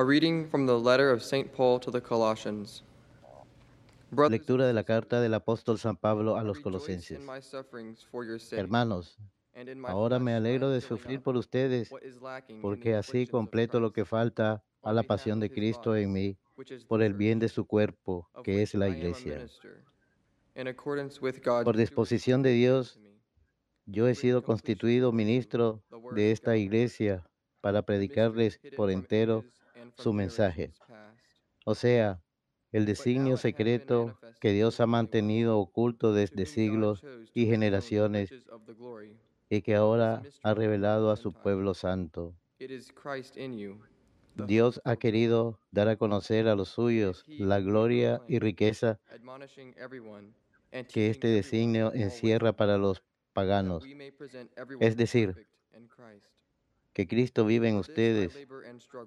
A reading from the letter of St. Paul to the Colossians. Brothers Lectura de la carta del apóstol San Pablo a los colosenses. Hermanos, ahora me alegro de sufrir por ustedes, porque así completo lo que falta a la pasión de Cristo en mí, por el bien de su cuerpo, que es la iglesia. Por disposición de Dios, yo he sido constituido ministro de esta iglesia para predicarles por entero su mensaje. O sea, el designio has been secreto que Dios ha mantenido oculto to desde siglos y generaciones y que ahora ha revelado a su pueblo santo. Dios ha querido dar a conocer a los suyos la gloria y riqueza que este designio encierra para los paganos, es decir. Que Cristo vive en ustedes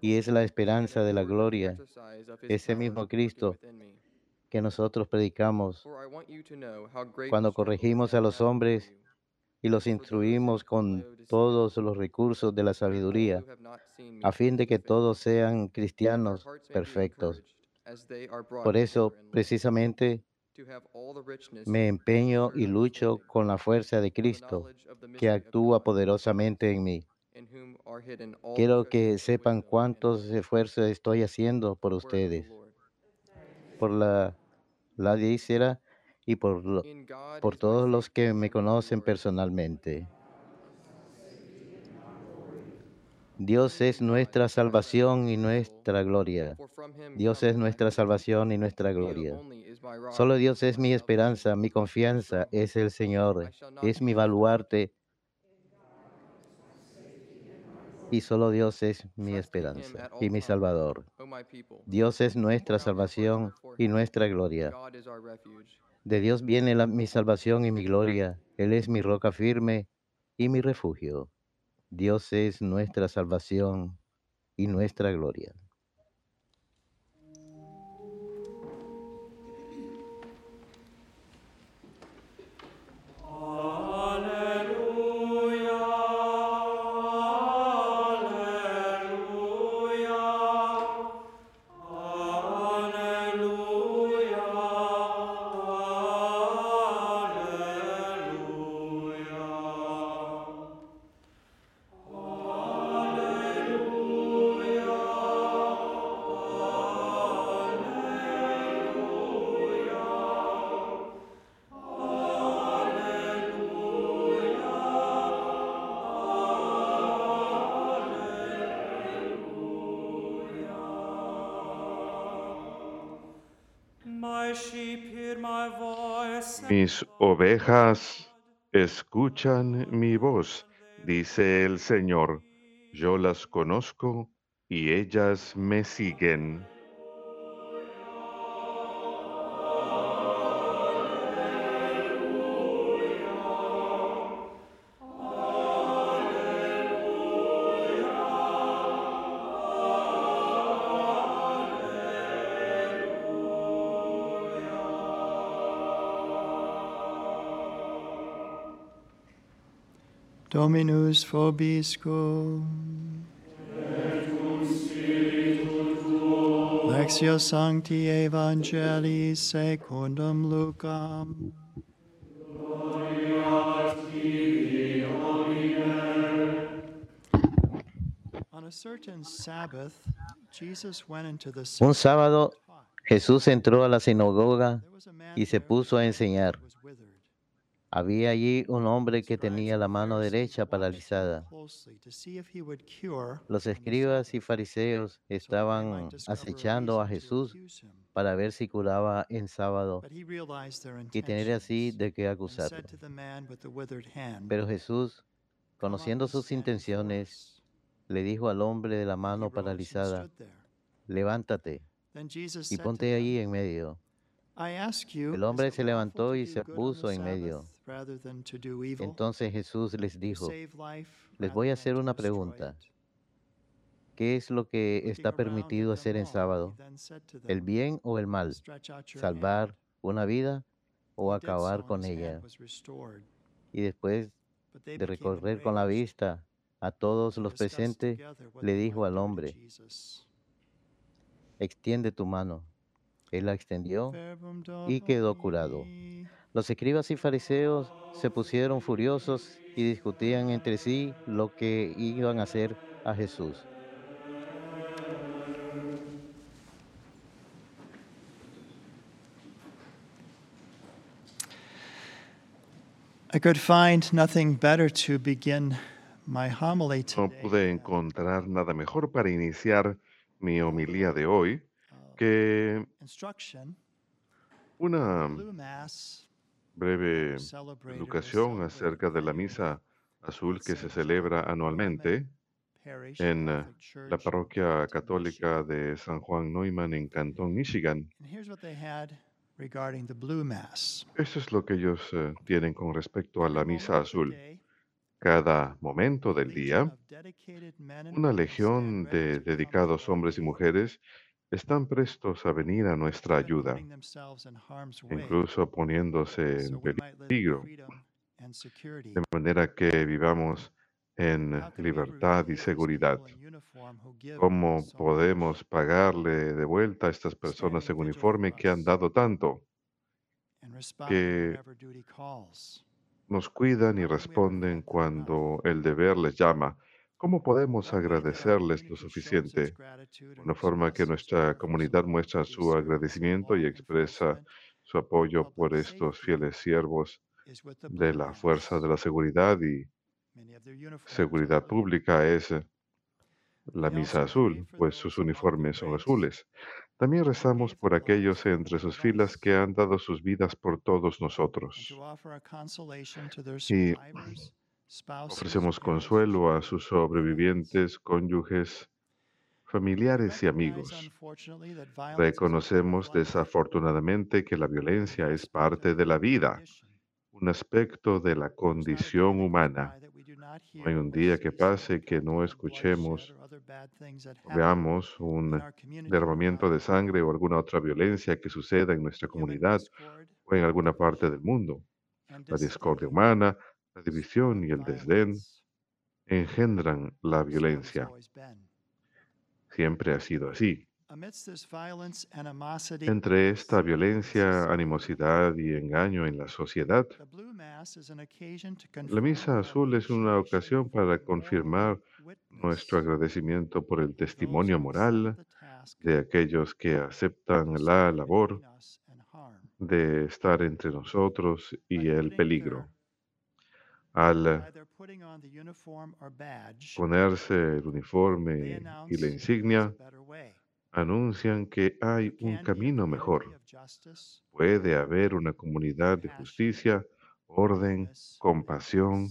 y es la esperanza de la gloria, ese mismo Cristo que nosotros predicamos cuando corregimos a los hombres y los instruimos con todos los recursos de la sabiduría, a fin de que todos sean cristianos perfectos. Por eso, precisamente, me empeño y lucho con la fuerza de Cristo que actúa poderosamente en mí. Quiero que sepan cuántos esfuerzos estoy haciendo por ustedes, por la, la y por, lo- por todos los que me conocen personalmente. Dios es nuestra salvación y nuestra gloria. Dios es nuestra salvación y nuestra gloria. Solo Dios es mi esperanza, mi confianza, es el Señor, es mi baluarte y solo Dios es mi esperanza y mi Salvador. O my people. Dios es nuestra salvación y nuestra gloria. De Dios viene la- mi salvación y mi gloria. Él es mi roca firme y mi refugio. Dios es nuestra salvación y nuestra gloria. Mis ovejas escuchan mi voz, dice el Señor. Yo las conozco y ellas me siguen. Dominus vobiscum. Lectio Sancti Evangelii secundum Lucam. Un sábado. Jesús entró a la sinagoga y se puso a enseñar. Había allí un hombre que tenía la mano derecha paralizada. Los escribas y fariseos estaban acechando a Jesús para ver si curaba en sábado y tener así de qué acusarlo. Pero Jesús, "Come up conociendo sus intenciones, us." le dijo al hombre de la mano paralizada, levántate y ponte allí en medio. El hombre se levantó y se puso en medio. Entonces Jesús les dijo, les voy a hacer una pregunta. it?" ¿Qué es lo que está permitido hacer en sábado? ¿El bien o el mal? "Stretch out your ¿Salvar hand." una vida o acabar con ella? Y después de recorrer con la vista a todos los presentes, le dijo al hombre, extiende tu mano. Él la extendió y quedó curado. Los escribas y fariseos se pusieron furiosos y discutían entre sí lo que iban a hacer a Jesús. I could find nothing better to begin my homily No pude encontrar nada mejor para iniciar mi homilía de hoy que una breve educación acerca de la misa azul que se celebra anualmente en eh, la parroquia católica de San Juan Neumann en Cantón, Michigan. Eso es lo que ellos eh, tienen con respecto a la misa azul. Cada momento del día, una legión de dedicados hombres y mujeres están prestos a venir a nuestra ayuda, incluso poniéndose en peligro, de manera que vivamos en libertad y seguridad. ¿Cómo podemos pagarle de vuelta a estas personas en uniforme for que han dado tanto? que. Nos cuidan y responden cuando el deber les llama. ¿Cómo podemos agradecerles lo suficiente? Una forma que nuestra comunidad muestra su agradecimiento y expresa su apoyo por estos fieles siervos de la fuerza de la seguridad y seguridad pública es la misa azul, pues sus uniformes son azules. También rezamos por aquellos entre sus filas que han dado sus vidas por todos nosotros. Y ofrecemos consuelo a sus sobrevivientes, cónyuges, familiares y amigos. Reconocemos desafortunadamente que la violencia es parte de la vida, un aspecto de la condición humana. No hay un día que pase que no escuchemos veamos un derramamiento de sangre o alguna otra violencia que suceda en nuestra comunidad o en alguna parte del mundo. La discordia humana, la división y el desdén engendran la violencia. Siempre ha sido así. Entre esta violencia, animosidad y engaño en la sociedad, la misa azul es una ocasión para confirmar nuestro agradecimiento por el testimonio moral de aquellos que aceptan la labor de estar entre nosotros y el peligro. Badge, ponerse el uniforme y la insignia, anuncian que hay un camino mejor. Puede haber una comunidad de justicia, orden, compasión,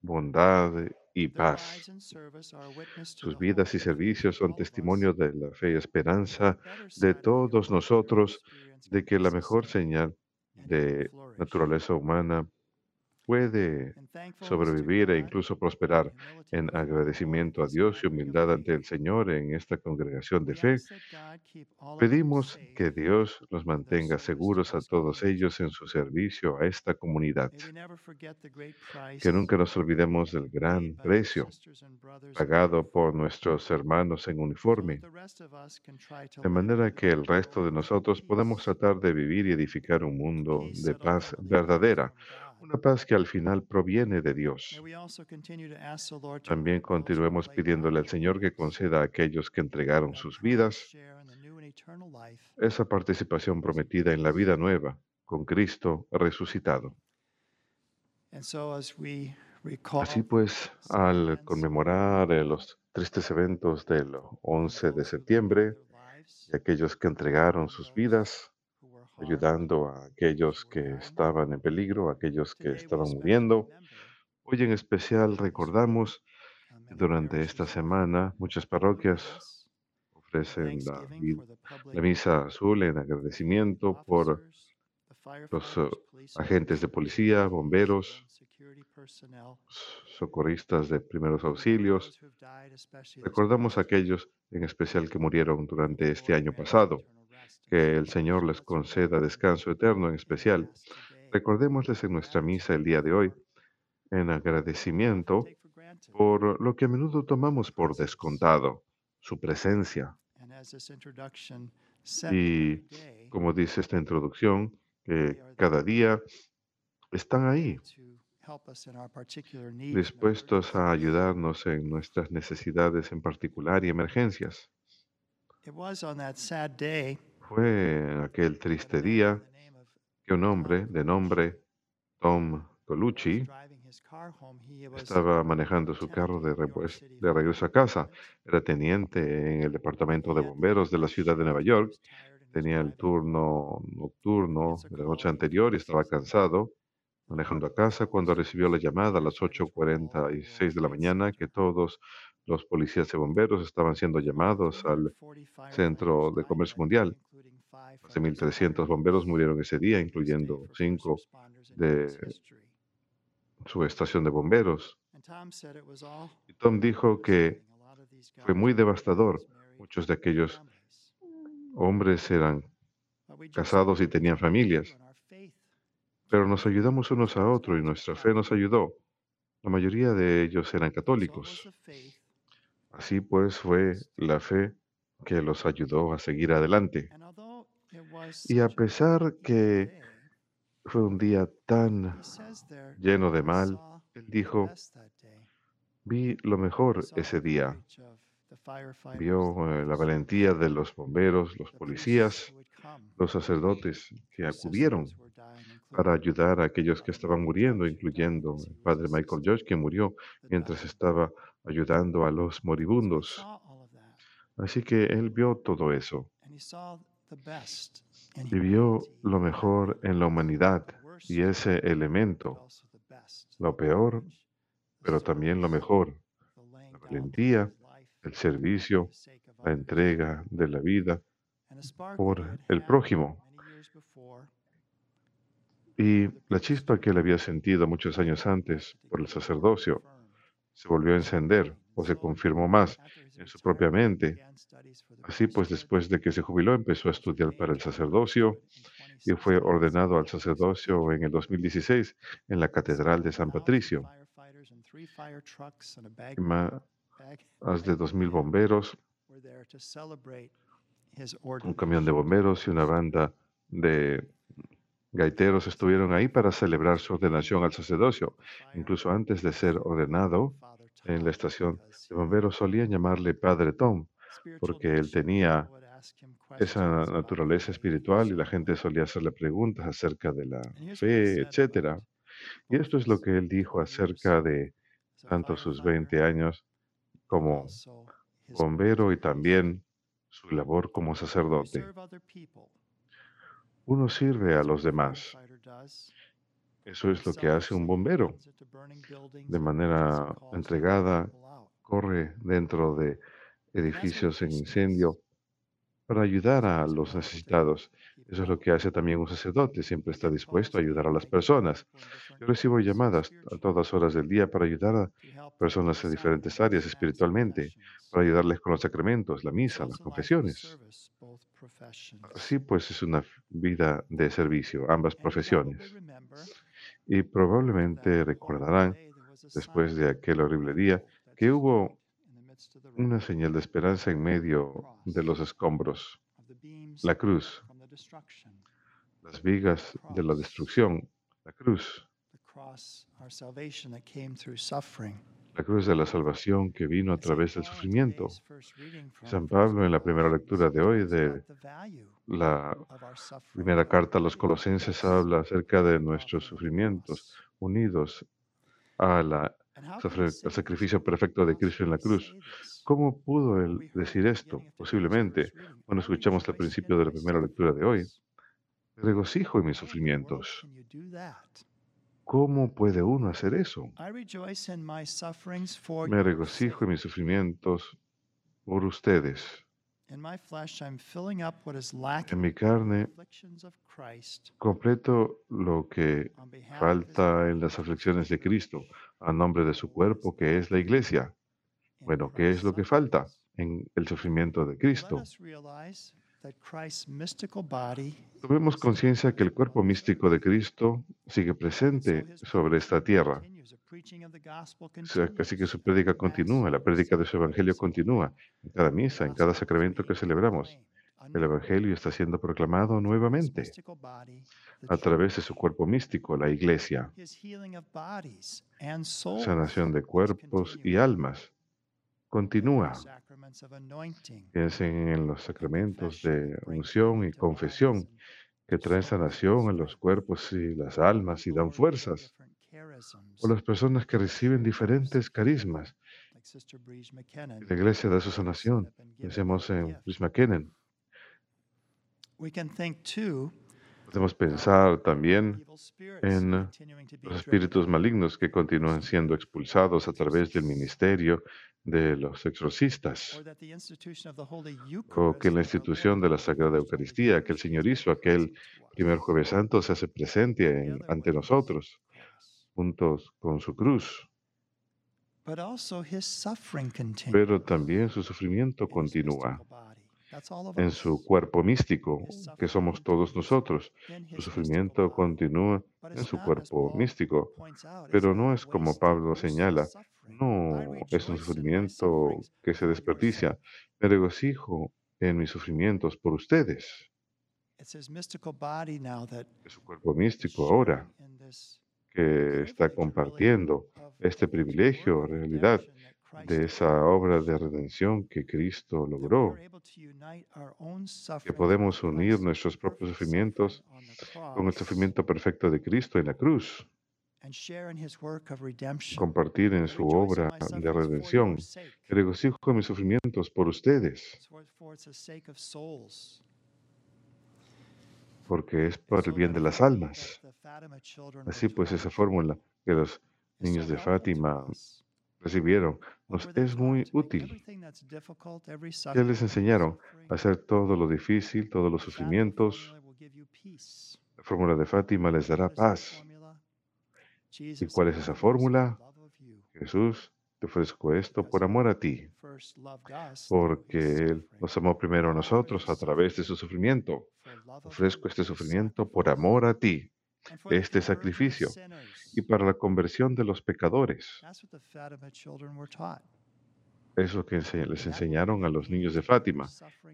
bondad y paz. Sus vidas y servicios son testimonio de la fe y esperanza de todos nosotros de que la mejor señal de naturaleza humana puede sobrevivir e incluso prosperar en agradecimiento a Dios y humildad ante el. Señor en esta congregación de fe. Pedimos que Dios los mantenga seguros a todos ellos en su servicio a esta comunidad. Que nunca nos olvidemos del gran precio pagado por nuestros hermanos en uniforme, de manera que el resto de nosotros podemos peace, tratar de vivir y edificar un mundo de paz verdadera. Una paz que al final proviene de Dios. También continuemos pidiéndole al Señor que conceda a aquellos que entregaron sus vidas esa participación prometida en la vida nueva con Cristo resucitado. Así pues, al conmemorar eh, los tristes eventos del 11 de septiembre y aquellos que entregaron sus vidas, ayudando a aquellos que estaban en peligro, a aquellos que estaban muriendo, hoy en especial recordamos durante esta semana muchas parroquias ofrecen la, la misa azul en agradecimiento por los policemen, agentes de policía, bomberos, socorristas de primeros auxilios. Recordamos a aquellos en especial que murieron durante este año pasado. Que el Señor les conceda descanso eterno en especial. Recordémosles en nuestra misa el día de hoy en agradecimiento por lo que a menudo tomamos por descontado, su presencia. Y como dice esta introducción, que cada día están ahí, dispuestos a ayudarnos en nuestras necesidades en particular y emergencias. Fue aquel triste día que un hombre de nombre Tom Colucci estaba manejando su carro de, de regreso a casa. Era teniente en el departamento de bomberos de la ciudad de Nueva York. Tenía el turno nocturno de la noche anterior y estaba cansado manejando a casa cuando recibió la llamada a las 8.46 de la mañana que todos los policías y bomberos estaban siendo llamados al Centro de Comercio Mundial. Más de 1.300 bomberos murieron ese día, incluyendo cinco de su estación de bomberos. Y Tom dijo que fue muy devastador. Muchos de aquellos hombres eran casados y tenían familias. Pero nos ayudamos unos a otros y nuestra fe nos ayudó. La mayoría de ellos eran católicos. Así pues fue la fe que los ayudó a seguir adelante. Y a pesar que fue un día tan lleno de mal, él dijo, vi lo mejor ese día. Vio eh, la valentía de los bomberos, los policías, los sacerdotes que acudieron para ayudar a aquellos que estaban muriendo, incluyendo el padre Michael George, que murió mientras estaba ayudando a los moribundos. Así que él vio todo eso. Y vio lo mejor en la humanidad y ese elemento, lo peor, pero también lo mejor, la valentía, el servicio, la entrega de la vida por el prójimo. Y la chispa que él había sentido muchos años antes por el sacerdocio se volvió a encender o se confirmó más en su propia mente. Así pues, después de que se jubiló, empezó a estudiar para el sacerdocio y fue ordenado al sacerdocio en el 2016 en la Catedral de San Patricio. Más de 2.000 bomberos, un camión de bomberos y una banda de gaiteros estuvieron ahí para celebrar su ordenación al sacerdocio. Incluso antes de ser ordenado en la estación de bomberos solían llamarle Padre Tom, porque él tenía esa naturaleza espiritual y la gente solía hacerle preguntas acerca de la fe, etcétera. Y esto es lo que él dijo acerca de tanto sus 20 años como bombero y también su labor como sacerdote. Uno sirve a los demás. Eso es lo que hace un bombero. De manera entregada, corre dentro de edificios en incendio para ayudar a los necesitados. Eso es lo que hace también un sacerdote, siempre está dispuesto a ayudar a las personas. Yo recibo llamadas a todas horas del día para ayudar a personas en diferentes áreas espiritualmente, para ayudarles con los sacramentos, la misa, las confesiones. Así pues es una vida de servicio, ambas profesiones. Y probablemente recordarán, después de aquel horrible día, que hubo una señal de esperanza en medio de los escombros, la cruz, las vigas de la destrucción, la cruz, la cruz de la salvación que vino a través del sufrimiento. San Pablo en la primera lectura de hoy de la primera carta a los colosenses habla acerca de nuestros sufrimientos unidos a la al sacrificio perfecto de Cristo en la cruz. ¿Cómo pudo él decir esto? Posiblemente, cuando escuchamos el principio de la primera lectura de hoy, me regocijo en mis sufrimientos. ¿Cómo puede uno hacer eso? Me regocijo en mis sufrimientos por ustedes. En mi carne completo lo que falta en las aflicciones de Cristo a nombre de su cuerpo, que es la iglesia. Bueno, ¿qué es lo que falta en el sufrimiento de Cristo? Tomemos conciencia que el cuerpo místico de Cristo sigue presente sobre esta tierra Así que su prédica continúa, la prédica de su evangelio continúa en cada misa, en cada sacramento que celebramos. El evangelio está siendo proclamado nuevamente a través de su cuerpo místico, la iglesia. Sanación de cuerpos y almas continúa. Piensen en los sacramentos de unción y confesión que traen sanación a los cuerpos y las almas y dan fuerzas. O las personas que reciben diferentes carismas. La iglesia da su sanación. Pensemos en Prisma Kennen. Podemos pensar también en los espíritus malignos que continúan siendo expulsados a través del ministerio de los exorcistas, o que la institución de la Sagrada Eucaristía que el Señor hizo aquel primer jueves santo se hace presente en- ante nosotros, juntos con su cruz. Pero también su sufrimiento continúa en su cuerpo místico, que somos todos nosotros. Su sufrimiento continúa en su cuerpo místico, pero no es como Pablo señala, no es un sufrimiento que se desperdicia. Me regocijo en mis sufrimientos por ustedes. Es su cuerpo místico ahora que está compartiendo este privilegio, realidad, de esa obra de redención que Cristo logró, que podemos unir nuestros propios sufrimientos con el sufrimiento perfecto de Cristo en la cruz, compartir en su obra de redención. Regocijo mis sufrimientos por ustedes, porque es por el bien de las almas. Así pues, esa fórmula que los niños de Fátima recibieron nos es muy útil. Ya les enseñaron a hacer todo lo difícil, todos los sufrimientos. La fórmula de Fátima les dará paz. ¿Y cuál es esa fórmula? Jesús, te ofrezco esto por amor a ti, porque Él nos amó primero a nosotros a través de su sufrimiento. Ofrezco este sufrimiento por amor a ti, este sacrificio, y para la conversión de los pecadores. Es lo que les enseñaron a los niños de Fátima.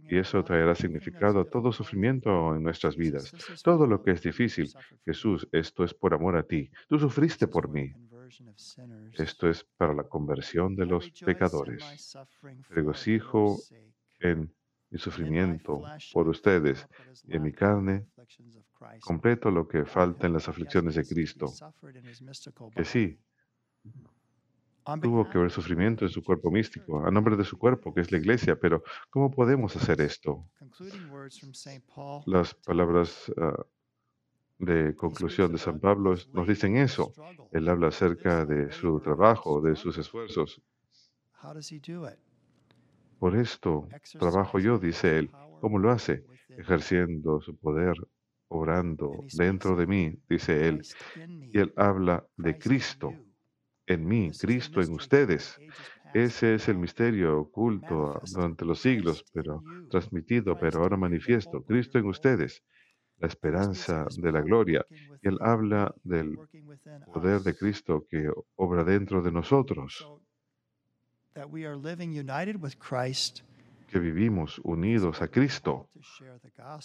Y eso traerá significado a todo sufrimiento en nuestras vidas. Todo lo que es difícil. Jesús, esto es por amor a ti. Tú sufriste por mí. Esto es para la conversión de los pecadores. Regocijo en mi sufrimiento por ustedes. y en mi carne completo lo que falta en las aflicciones de Cristo. Que sí, tuvo que haber sufrimiento en su cuerpo místico, a nombre de su cuerpo, que es la iglesia, pero ¿cómo podemos hacer esto? Las palabras ah, de conclusión de San Pablo nos dicen eso. Él habla acerca de su trabajo, de sus esfuerzos. Por esto trabajo yo, dice él. ¿Cómo lo hace? Ejerciendo su poder, obrando dentro de mí, dice él. Y él habla de Cristo en mí, Cristo en ustedes. Ese es el misterio oculto durante los siglos, pero transmitido, pero ahora manifiesto. Cristo en ustedes, la esperanza de la gloria. Y él habla del poder de Cristo que obra dentro de nosotros, que vivimos unidos a Cristo.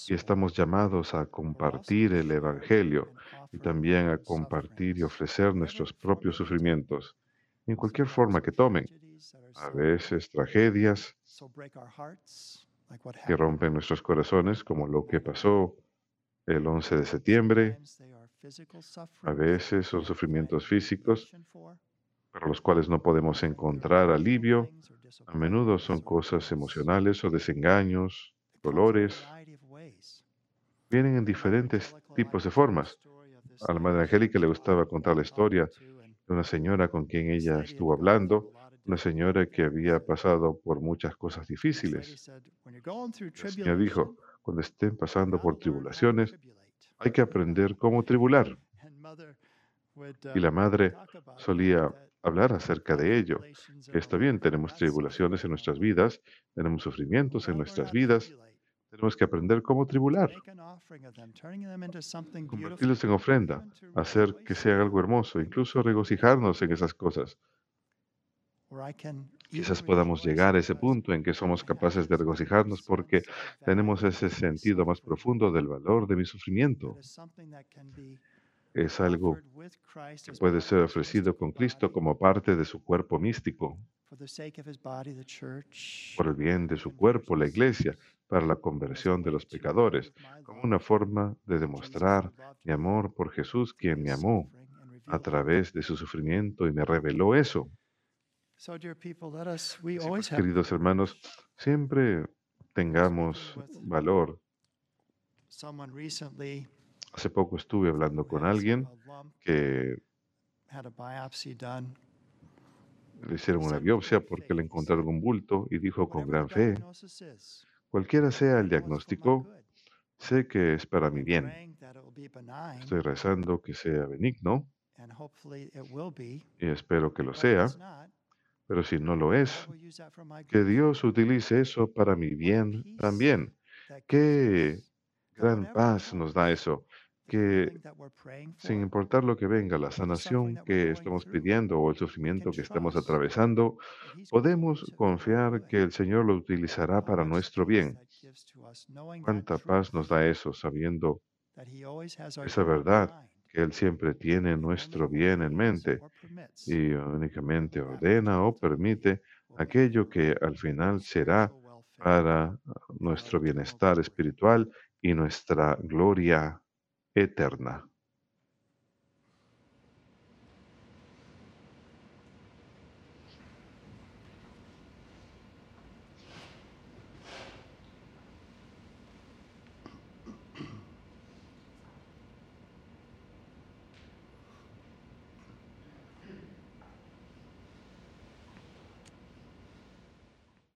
Y estamos llamados a compartir el Evangelio y también a compartir y ofrecer nuestros propios sufrimientos, en cualquier forma que tomen. A veces tragedias que rompen nuestros corazones, como lo que pasó el 11 de septiembre. A veces son sufrimientos físicos para los cuales no podemos encontrar alivio. A menudo son cosas emocionales o desengaños, dolores. Vienen en diferentes tipos de formas. A la Madre Angélica le gustaba contar la historia de una señora con quien ella estuvo hablando, una señora que había pasado por muchas cosas difíciles. Señor dijo, cuando estén pasando por tribulaciones, hay que aprender cómo tribular. Y la madre solía hablar acerca de ello. Está bien, tenemos tribulaciones en nuestras vidas, tenemos sufrimientos en nuestras vidas, Tenemos que aprender cómo tribular, convertirlos en ofrenda, hacer que sea algo hermoso, incluso regocijarnos en esas cosas. Quizás podamos llegar a ese punto en que somos capaces de regocijarnos porque tenemos ese sentido más profundo del valor de mi sufrimiento. Es algo que puede ser ofrecido con Cristo como parte de su cuerpo místico, por el bien de su cuerpo, la iglesia, para la conversión de los pecadores, como una forma de demostrar mi amor por Jesús, quien me amó a través de su sufrimiento y me reveló eso. Así have queridos hermanos, siempre tengamos valor. Hace poco estuve hablando con alguien que le hicieron una biopsia porque le encontraron un bulto y dijo con gran fe, cualquiera sea el diagnóstico, sé que es para mi bien. Estoy rezando que sea benigno y espero que lo sea, pero si no lo es, que. Dios utilice eso para mi bien también. Qué gran paz nos da eso, que sin importar lo que venga, la sanación que estamos pidiendo o el sufrimiento que estamos atravesando, podemos confiar que el Señor lo utilizará para nuestro bien. Cuánta paz nos da eso, sabiendo esa verdad que Él siempre tiene nuestro bien en mente y únicamente ordena o permite aquello que al final será para nuestro bienestar espiritual y nuestra gloria eterna.